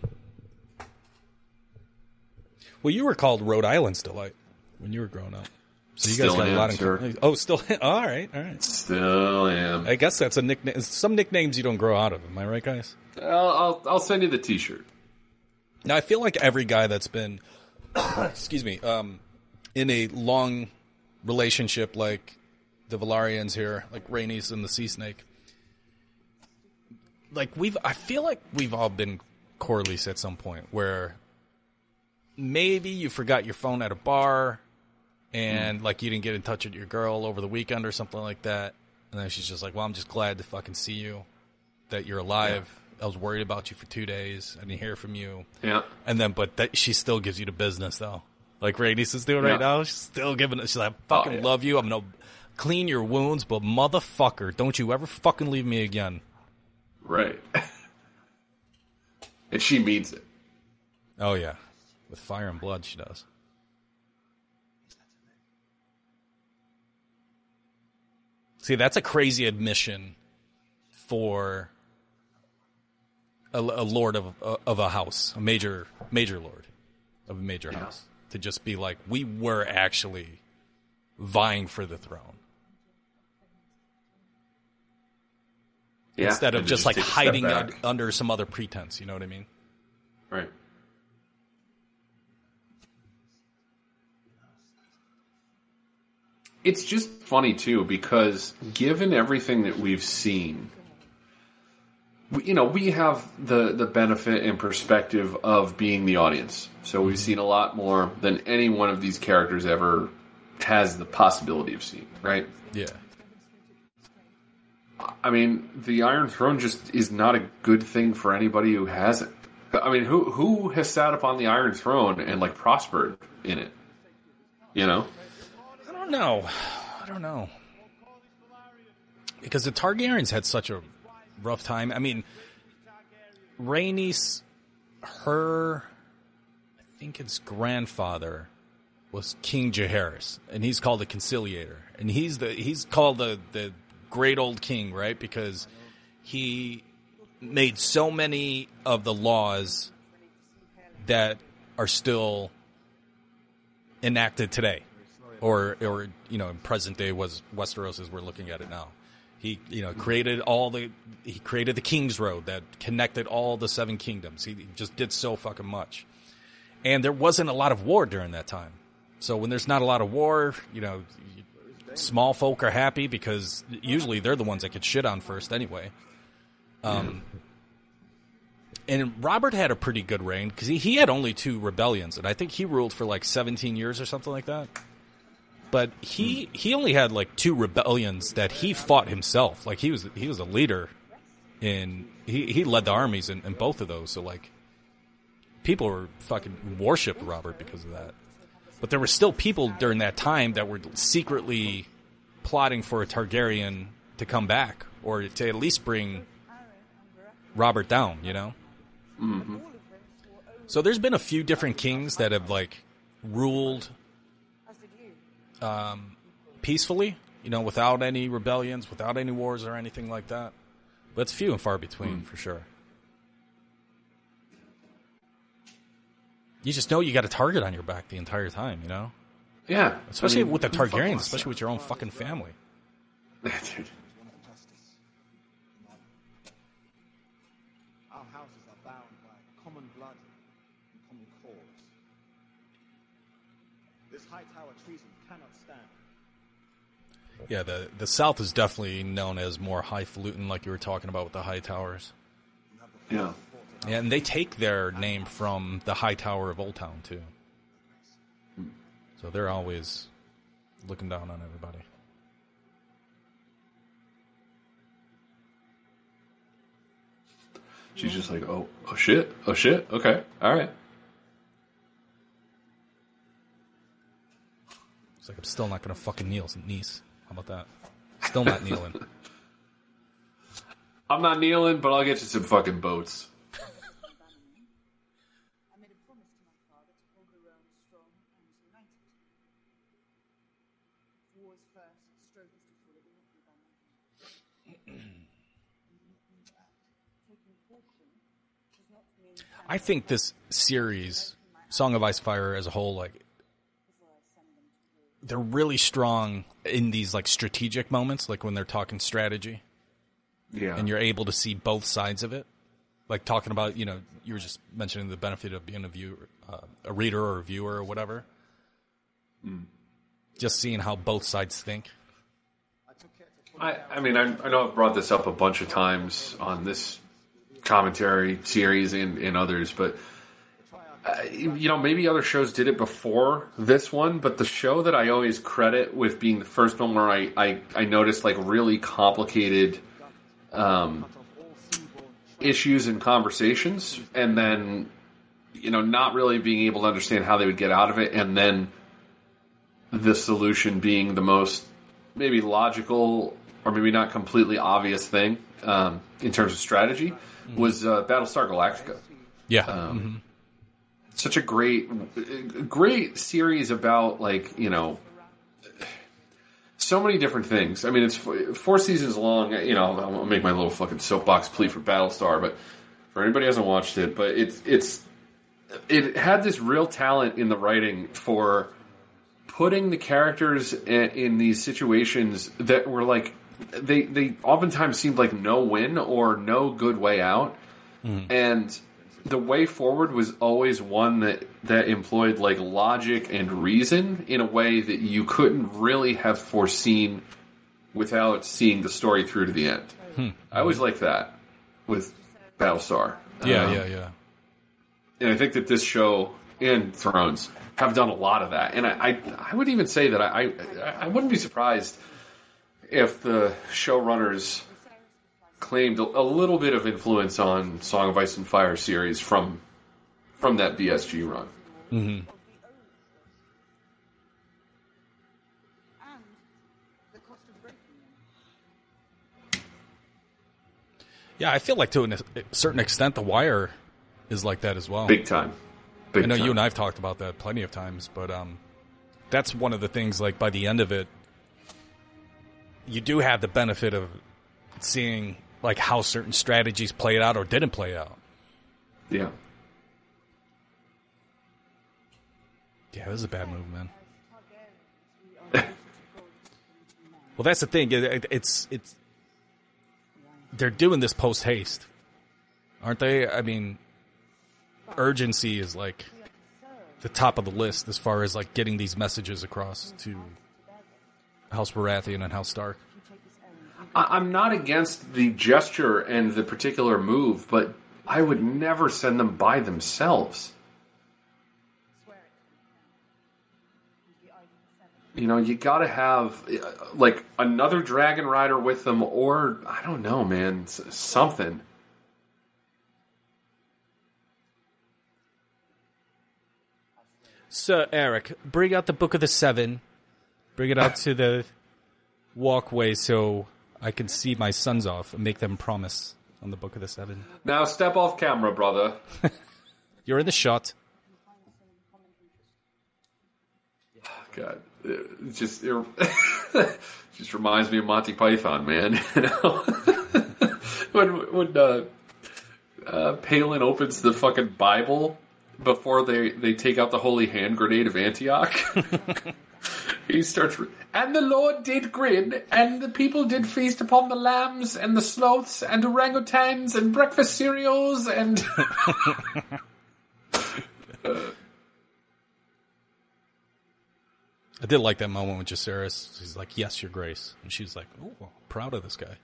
Well, you were called Rhode Island's delight when you were growing up. So you Still guys got am, a lot in sir. common. Oh, still. all right, all right. Still am. I guess that's a nickname. Some nicknames you don't grow out of. Am I right, guys? I'll I'll, I'll send you the T-shirt. Now I feel like every guy that's been, excuse me, um, in a long relationship like the Velaryons here, like Rhaenys and the Sea Snake, like we've, I feel like we've all been Corlys at some point where maybe you forgot your phone at a bar and like you didn't get in touch with your girl over the weekend or something like that, and then she's just like, "Well, I'm just glad to fucking see you, that you're alive." I was worried about you for two days. I didn't hear from you. Yeah. And then, but that, she still gives you the business though. Like Rhaenys is doing right now. She's still giving it. She's like, I oh, fucking yeah. love you. I'm gonna clean your wounds, but motherfucker, don't you ever fucking leave me again. Right. and she means it. Oh yeah, with fire and blood, she does. See, that's a crazy admission for a, a lord of of a house, a major major lord of a major house, to just be like, we were actually vying for the throne. Yeah. instead of to just like a hiding under some other pretense. You know what I mean? Right. It's just funny too because given everything that we've seen, you know, we have the the benefit and perspective of being the audience. So we've seen a lot more than any one of these characters ever has the possibility of seeing, right? Yeah. I mean, the Iron Throne just is not a good thing for anybody who has it. I mean, who who has sat upon the Iron Throne and like prospered in it? You know, don't know. I don't know. Because the Targaryens had such a rough time. I mean, Rhaenys, her, I think its grandfather was King Jaehaerys, and he's called the Conciliator, and he's the he's called the the great old king, right? Because he made so many of the laws that are still enacted today or or you know in present day was Westeros as we're looking at it now. He you know created all the he created the King's Road that connected all the seven kingdoms. He just did so fucking much, and there wasn't a lot of war during that time. So when there's not a lot of war, you know, small folk are happy because usually they're the ones that get shit on first anyway. Um, and Robert had a pretty good reign because he, he had only two rebellions, and I think he ruled for like 17 years or something like that. But he he only had like two rebellions that he fought himself. Like he was he was a leader in he he led the armies in, in both of those. So like people were fucking worship Robert because of that. But there were still people during that time that were secretly plotting for a Targaryen to come back or to at least bring Robert down, you know? Mm-hmm. So there's been a few different kings that have like ruled um, peacefully, you know, without any rebellions, without any wars or anything like that. But it's few and far between for sure. You just know you got a target on your back the entire time, you know? yeah, Especially I mean, with the Targaryens, especially with your own fucking family. that? Dude. Our houses are bound by common blood and common cause. This high tower treason cannot stand. Yeah, the the South is definitely known as more highfalutin, like you were talking about with the Hightowers. Yeah, Yeah, and they take their name from the Hightower of Oldtown too. So they're always looking down on everybody. she's just like, oh, oh shit, oh shit, okay, all right. It's like I'm still not gonna fucking kneel, niece. How about that? Still not kneeling. I'm not kneeling, but I'll get you some fucking boats. I made a promise to my father to hold the strong and united. Wars first, struggles to follow, will not be by my hand. Taking caution does not mean I think this series, Song of Ice and Fire as a whole, like they're really strong in these like strategic moments, like when they're talking strategy. Yeah, and you're able to see both sides of it. Like talking about, you know, you were just mentioning the benefit of being a viewer, uh, a reader or a viewer or whatever. Just seeing how both sides think. I, I mean, I, I know I've brought this up a bunch of times on this commentary series and, and others, but uh, you know, maybe other shows did it before this one, but the show that I always credit with being the first one where I, I, I noticed like really complicated um, issues and conversations, and then you know not really being able to understand how they would get out of it, and then the solution being the most maybe logical or maybe not completely obvious thing um, in terms of strategy was uh, Battlestar Galactica. Yeah. Um, Such a great, great series about like you know so many different things. I mean, it's four seasons long. You know, I'll make my little fucking soapbox plea for Battlestar, but for anybody who hasn't watched it, but it's it's it had this real talent in the writing for putting the characters in, in these situations that were like they they oftentimes seemed like no win or no good way out, hmm. and the way forward was always one that that employed like logic and reason in a way that you couldn't really have foreseen without seeing the story through to the end. I always like that with Battlestar. yeah, Um, yeah, yeah. and I think that this show and Thrones have done a lot of that. And I, I, I would even say that I, I, I wouldn't be surprised if the showrunners claimed a, a little bit of influence on Song of Ice and Fire series from from that BSG run. and the cost of breaking them. Yeah, I feel like to a certain extent, The Wire is like that as well. Big time. Big I know time. you and I've talked about that plenty of times, but um, that's one of the things. Like by the end of it, you do have the benefit of seeing like how certain strategies played out or didn't play out. Yeah. Yeah, this is a bad move, man. well, that's the thing. It, it, it's it's they're doing this post haste, aren't they? I mean, urgency is like the top of the list as far as like getting these messages across to House Baratheon and House Stark. I, I'm not against the gesture and the particular move, but I would never send them by themselves. You know, you got to have like another dragon rider with them, or I don't know, man, something. So, Eric, bring out the Book of the Seven. Bring it out to the walkway so I can see my sons off and make them promise on the Book of the Seven. Now step off camera, brother. You're in the shot. God, it just it, just reminds me of Monty Python, man. You know, when when uh, uh, Palin opens the fucking Bible before they they take out the holy hand grenade of Antioch. He starts, re- and the Lord did grin, and the people did feast upon the lambs and the sloths and orangutans and breakfast cereals and. I did like that moment with Jacaerys. He's like, "Yes, Your Grace," and she's like, "Oh, proud of this guy."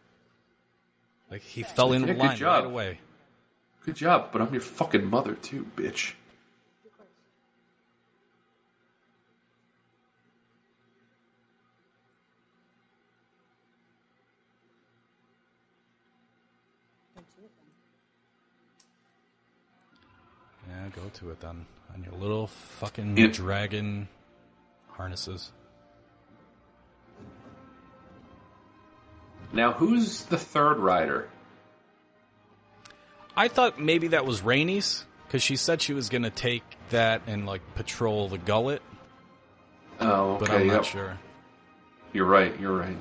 Like he fell in Yeah, good line job. right away. Good job, but I'm your fucking mother too, bitch. Yeah, go to it then on your little fucking Yeah. dragon harnesses. Now, who's the third rider? I thought maybe that was Rhaenys because she said she was going to take that and like patrol the gullet, Oh, okay. but I'm yep. not sure. You're right. You're right.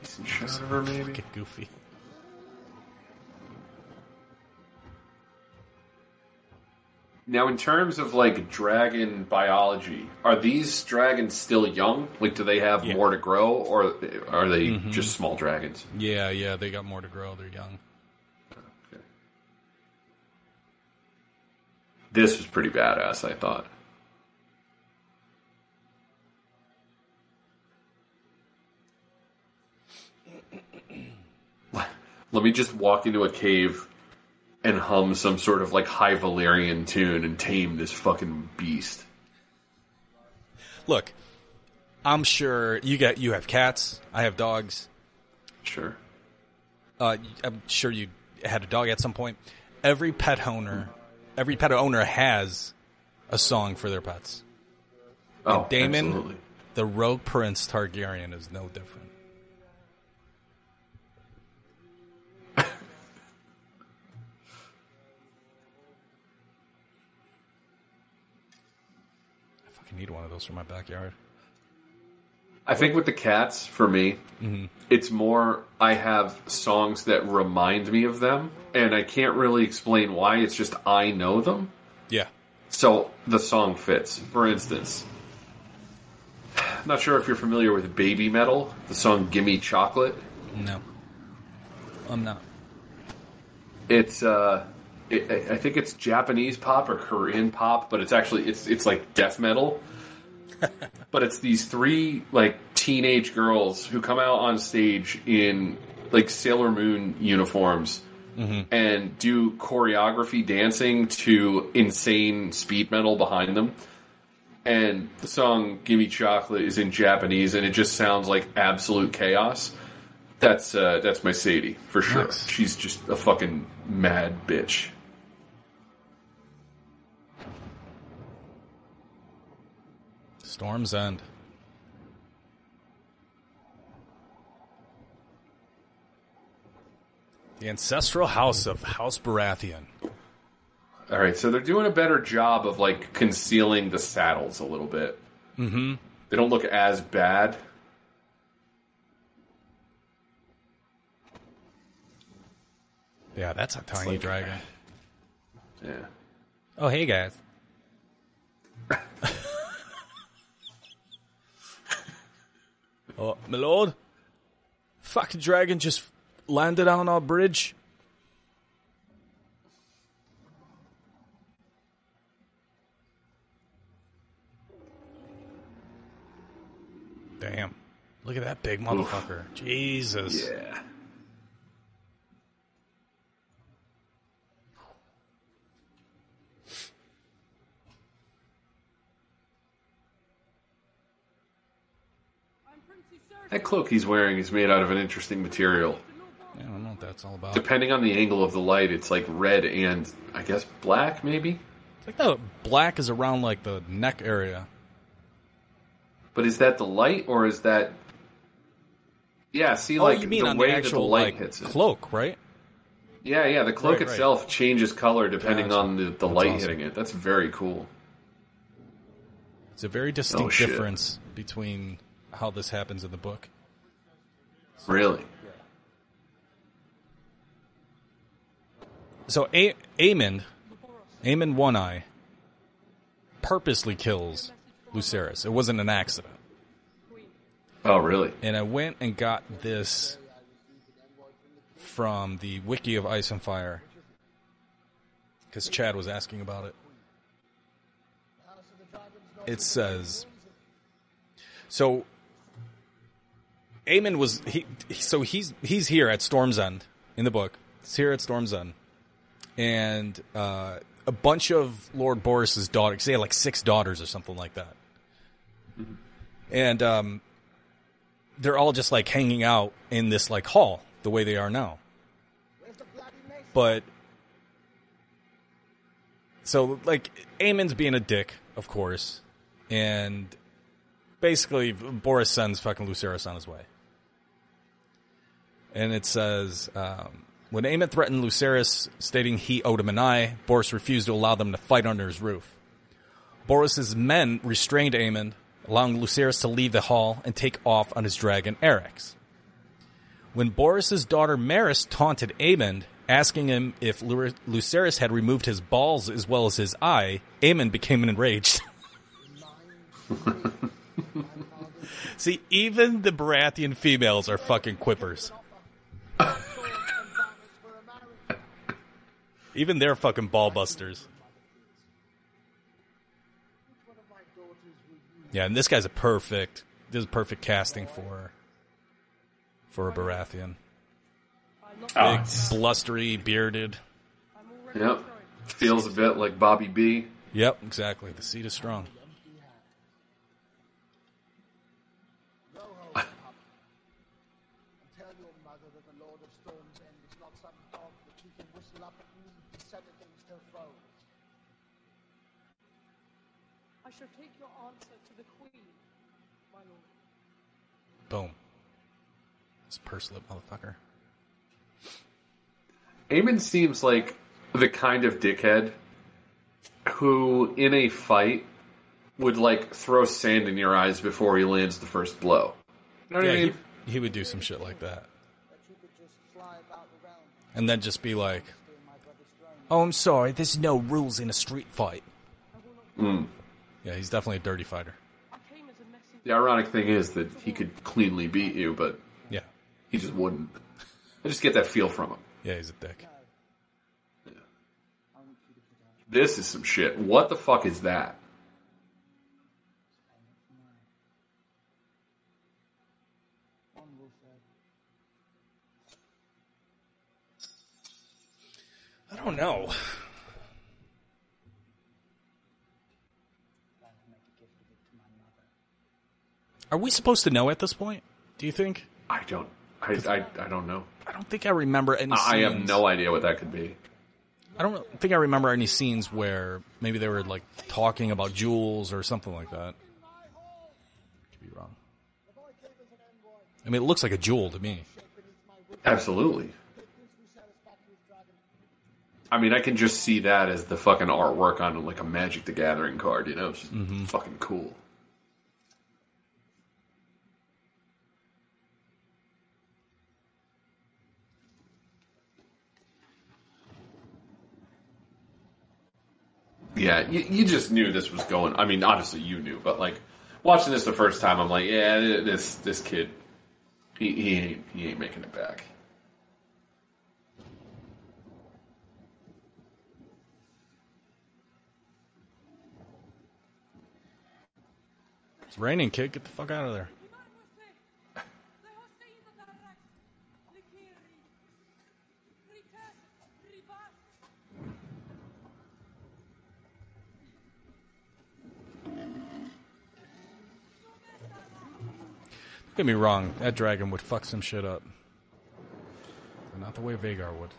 Decent shot of her, maybe. Get goofy. Now, in terms of like dragon biology, are these dragons still young? Like, do they have Yeah. more to grow, or are they mm-hmm. just small dragons? Yeah, yeah, they got more to grow. They're young. This was pretty badass, I thought. Let me just walk into a cave and hum some sort of like high Valyrian tune and tame this fucking beast. Look, I'm sure you got you have cats. I have dogs. Sure. uh, I'm sure you had a dog at some point. Every pet owner, every pet owner has a song for their pets. Oh, Daemon, absolutely. the Rogue Prince Targaryen, is no different. Need one of those for my backyard. I think with the cats, for me, it's more I have songs that remind me of them, and I can't really explain why. It's just I know them, Yeah. so the song fits. For instance, I'm not sure if you're familiar with Babymetal, the song "Gimme Chocolate." No. I'm not. It's uh, it, I think it's Japanese pop or Korean pop, but it's actually it's it's like death metal. but it's these three like teenage girls who come out on stage in like Sailor Moon uniforms and do choreography dancing to insane speed metal behind them. And the song "Gimme Chocolate" is in Japanese, and it just sounds like absolute chaos. That's uh, that's my Sadie for sure. Nice. She's just a fucking mad bitch. Storm's End. The ancestral house of House Baratheon. All right, so they're doing a better job of like concealing the saddles a little bit. Mm-hmm. They don't look as bad. Yeah, that's a tiny like- dragon. Yeah. Oh, hey guys. My lord. Fucking dragon just landed on our bridge. Damn. Look at that big motherfucker. Jesus. Yeah. That cloak he's wearing is made out of an interesting material. I don't know what that's all about. Depending on the angle of the light, it's like red and I guess black, maybe. It's like the black is around like the neck area. But is that the light or is that? Yeah, see, oh, like oh, you mean the on way the that the light like hits it. cloak, right? Yeah, yeah. The cloak Right, right. itself changes color depending Gotcha. on the, the light awesome. hitting it. That's very cool. It's a very distinct Oh, difference between how this happens in the book. Really. Yeah. So a- Aemond One Eye, purposely kills Lucerys. It wasn't an accident. Oh, really? And I went and got this from the Wiki of Ice and Fire because Chad was asking about it. It says so. Aemond was he, so he's he's here at Storm's End in the book. He's here at Storm's End, and uh, a bunch of Lord Borros's daughters. They had like six daughters or something like that, and um, they're all just like hanging out in this like hall the way they are now. But so like Aemond's being a dick, of course, and basically Borros sends fucking Lucerys on his way. And it says um, when Aemond threatened Lucerys, stating he owed him an eye, Borros refused to allow them to fight under his roof. Borros's men restrained Aemond, allowing Lucerys to leave the hall and take off on his dragon Arrax. When Borros's daughter Maris taunted Aemond, asking him if Lu- Lucerys had removed his balls as well as his eye, Aemond became enraged. See, even the Baratheon females are fucking quippers. even they're fucking ball busters. Yeah, and this guy's a perfect. This is perfect casting for for a Baratheon. Oh, Big, blustery, bearded. Yep. Feels a bit like Bobby B. Yep, exactly. The seed is strong. Tell your mother I shall take your answer to the Queen, my lord. Boom. This purse lip motherfucker. Aemond seems like the kind of dickhead who, in a fight, would like throw sand in your eyes before he lands the first blow. You know what Yeah, I mean? he, he would do some shit like that. That you could just fly about the realm, And then just be like, steal my brother's throne. oh, I'm sorry, there's no rules in a street fight. Mm. Yeah, he's definitely a dirty fighter. I came as a messenger. The ironic thing is that he could cleanly beat you, but. He just wouldn't. I just get that feel from him. Yeah, he's a dick. I want you to put out This is some shit. What the fuck is that? payment for mine. One Wolfred. I don't know. Plan to make a gift of it to my mother. Are we supposed to know at this point? Do you think? I don't. I, I, I don't know. I don't think I remember any scenes. I have no idea what that could be. I don't think I remember any scenes where maybe they were like talking about jewels or something like that. Could be wrong. I mean, it looks like a jewel to me. Absolutely. I mean, I can just see that as the fucking artwork on like a Magic the Gathering card. You know, it's just mm-hmm. fucking cool. Yeah, you, you just knew this was going. I mean, obviously you knew, but like watching this the first time, I'm like, yeah, this this kid, he he ain't he ain't making it back. It's raining, kid. Get the fuck out of there. Get me wrong. That dragon would fuck some shit up. But not the way Vhagar would.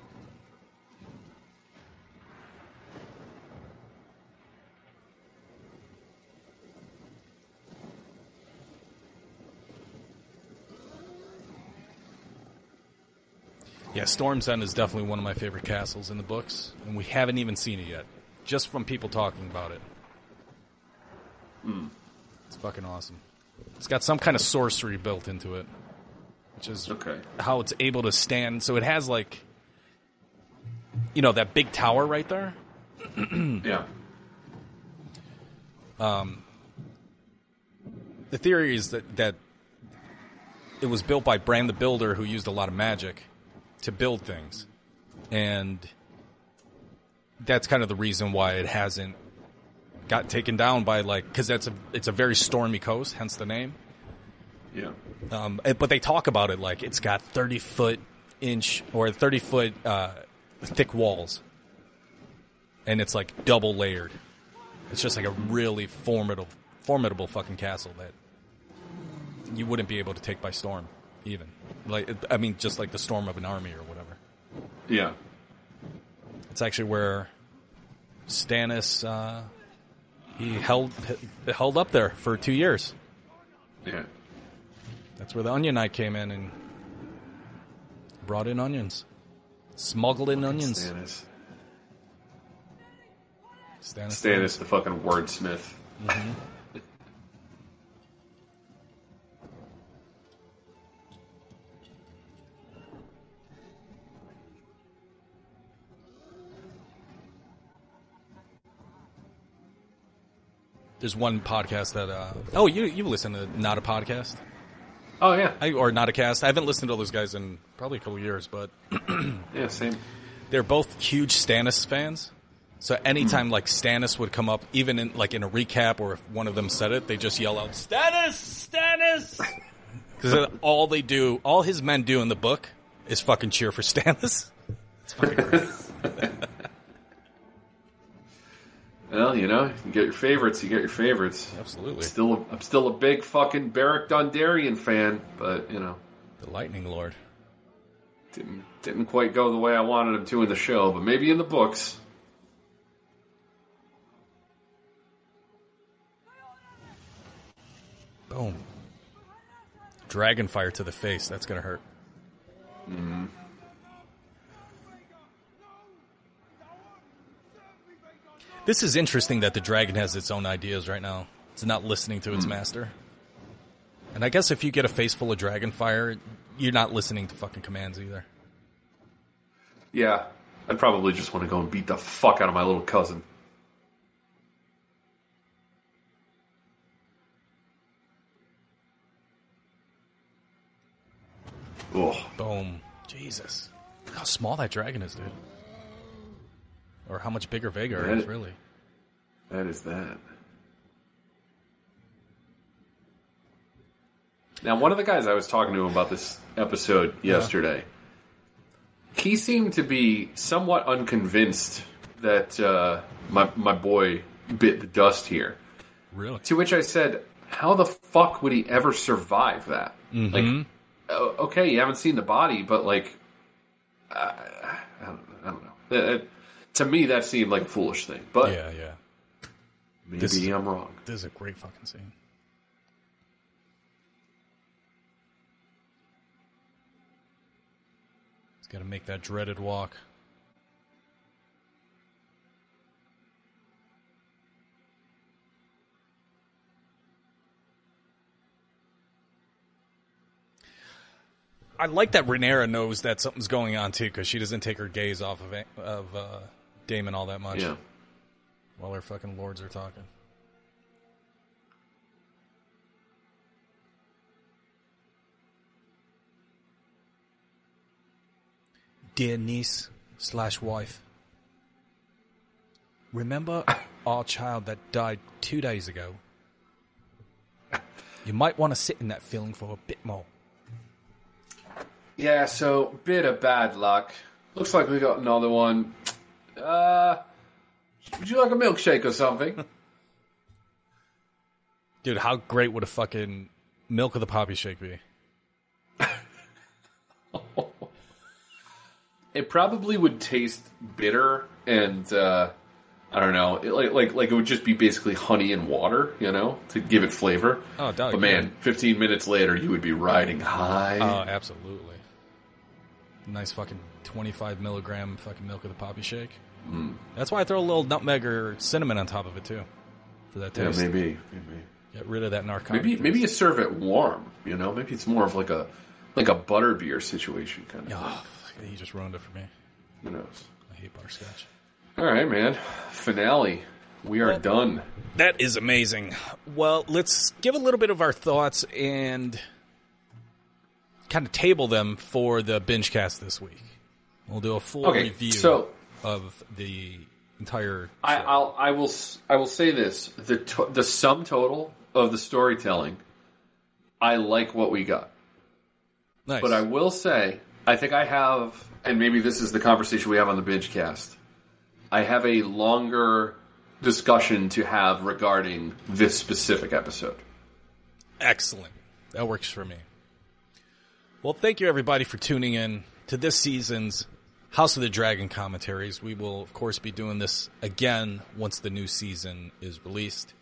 Yeah, Storm's End is definitely one of my favorite castles in the books, and we haven't even seen it yet. Just from people talking about it. Hmm. It's fucking awesome. It's got some kind of sorcery built into it, which is Okay. how it's able to stand. So it has like, you know, that big tower right there. Yeah. Um, The theory is that that it was built by Bran the Builder, who used a lot of magic to build things, and that's kind of the reason why it hasn't got taken down by like because that's a it's a very stormy coast, hence the name. Yeah. Um, eh, but they talk about it like it's got 30 foot inch or 30 foot uh, thick walls. And it's like double layered. It's just like a really formidable, formidable fucking castle that you wouldn't be able to take by storm, even. Like, I mean, just like the storm of an army or whatever. Yeah. It's actually where Stannis uh, he held held up there for two years. Yeah. That's where the Onion Knight came in and brought in onions, smuggled in onions. Stannis. Stannis. Stannis, the fucking wordsmith. Mm-hmm. There's one podcast that. Uh, oh, you you listen to not a podcast, Oh yeah. I, or not a cast? I haven't listened to those guys in probably a couple years, but Yeah. Same. they're both huge Stannis fans. So anytime like Stannis would come up, even in like in a recap or if one of them said it, they just yell out Stannis, Stannis, because all they do, all his men do in the book is fucking cheer for Stannis. It's fucking great. you know, you get your favorites. You get your favorites. Absolutely, Still, a, I'm still a big fucking Beric Dondarrion fan, but you know, the Lightning Lord. didn't didn't quite go the way I wanted him to in the show, but maybe in the books. Boom. Dragon fire to the face. That's gonna hurt. Mm-hmm. This is interesting that the dragon has its own ideas right now. It's not listening to its hmm. master. And I guess if you get a face full of dragon fire, you're not listening to fucking commands either. Yeah, I'd probably just want to go and beat the fuck out of my little cousin. Oh, Boom. Jesus. Look how small that dragon is, dude. Or how much bigger Vhagar Yeah. is, really. that is that. Now, one of the guys I was talking to about this episode yesterday, he seemed to be somewhat unconvinced that uh, my my boy bit the dust here. Really? To which I said, "How the fuck would he ever survive that? Like, okay, you haven't seen the body, but like, uh, I, don't, I don't know. Uh, to me, that seemed like a foolish thing, but Yeah, yeah. maybe This is- I'm wrong. This is a great fucking scene. He's got to make that dreaded walk. I like that Rhaenyra knows that something's going on too, because she doesn't take her gaze off of of uh, Daemon all that much Yeah, while her fucking lords are talking. Dear niece slash wife, remember our child that died two days ago? You might want to sit in that feeling for a bit more. yeah. So bit of bad luck. Looks like we got another one. Uh, would you like a milkshake or something? Dude, how great would a fucking milk of the poppy shake be? it probably would taste bitter and uh, I don't know, it, like like like it would just be basically honey and water, you know, to give it flavor. Oh, dog, but man, 15 minutes later, you would be riding high. Oh, absolutely. Nice fucking 25 milligram fucking milk of the poppy shake. Mm. That's why I throw a little nutmeg or cinnamon on top of it too, for that yeah, taste. maybe, maybe, Get rid of that narcotic. maybe, taste. maybe you serve it warm. You know, maybe it's more of like a like a butter beer situation kind of. Oh, he just ruined it for me. Who knows? I hate butterscotch. All right, man. Finale. We are done. That is amazing. Well, let's give a little bit of our thoughts and kind of table them for the binge cast this week. We'll do a full Okay, review so- of the entire. I. I'll I will I will say this: the to, the sum total of the storytelling, I like what we got. nice. But I will say, I think I have, and maybe this is the conversation we have on the binge cast. I have a longer discussion to have regarding this specific episode. Excellent. That works for me. Well, thank you everybody for tuning in to this season's House of the Dragon commentaries. We will, of course, be doing this again once the new season is released.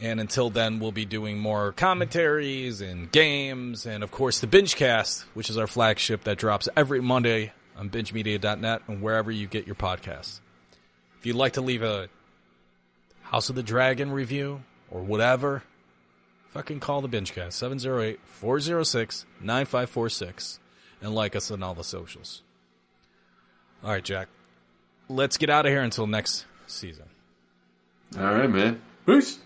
And until then, we'll be doing more commentaries and games, and of course, the Bingecast, which is our flagship that drops every Monday on BingeMedia.net and wherever you get your podcasts. If you'd like to leave a House of the Dragon review or whatever, fucking call the Bingecast 708-406-9546 and like us on all the socials. All right, Jack. Let's get out of here until next season. All right, man. Peace.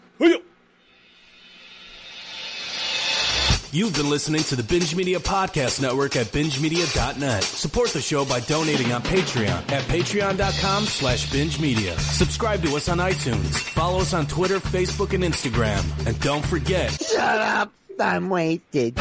You've been listening to the Binge Media Podcast Network at bingemedia.net. Support the show by donating on Patreon at patreon.com slash binge media. Subscribe to us on iTunes. Follow us on Twitter, Facebook, and Instagram. And don't forget, Shut up. I'm wasted.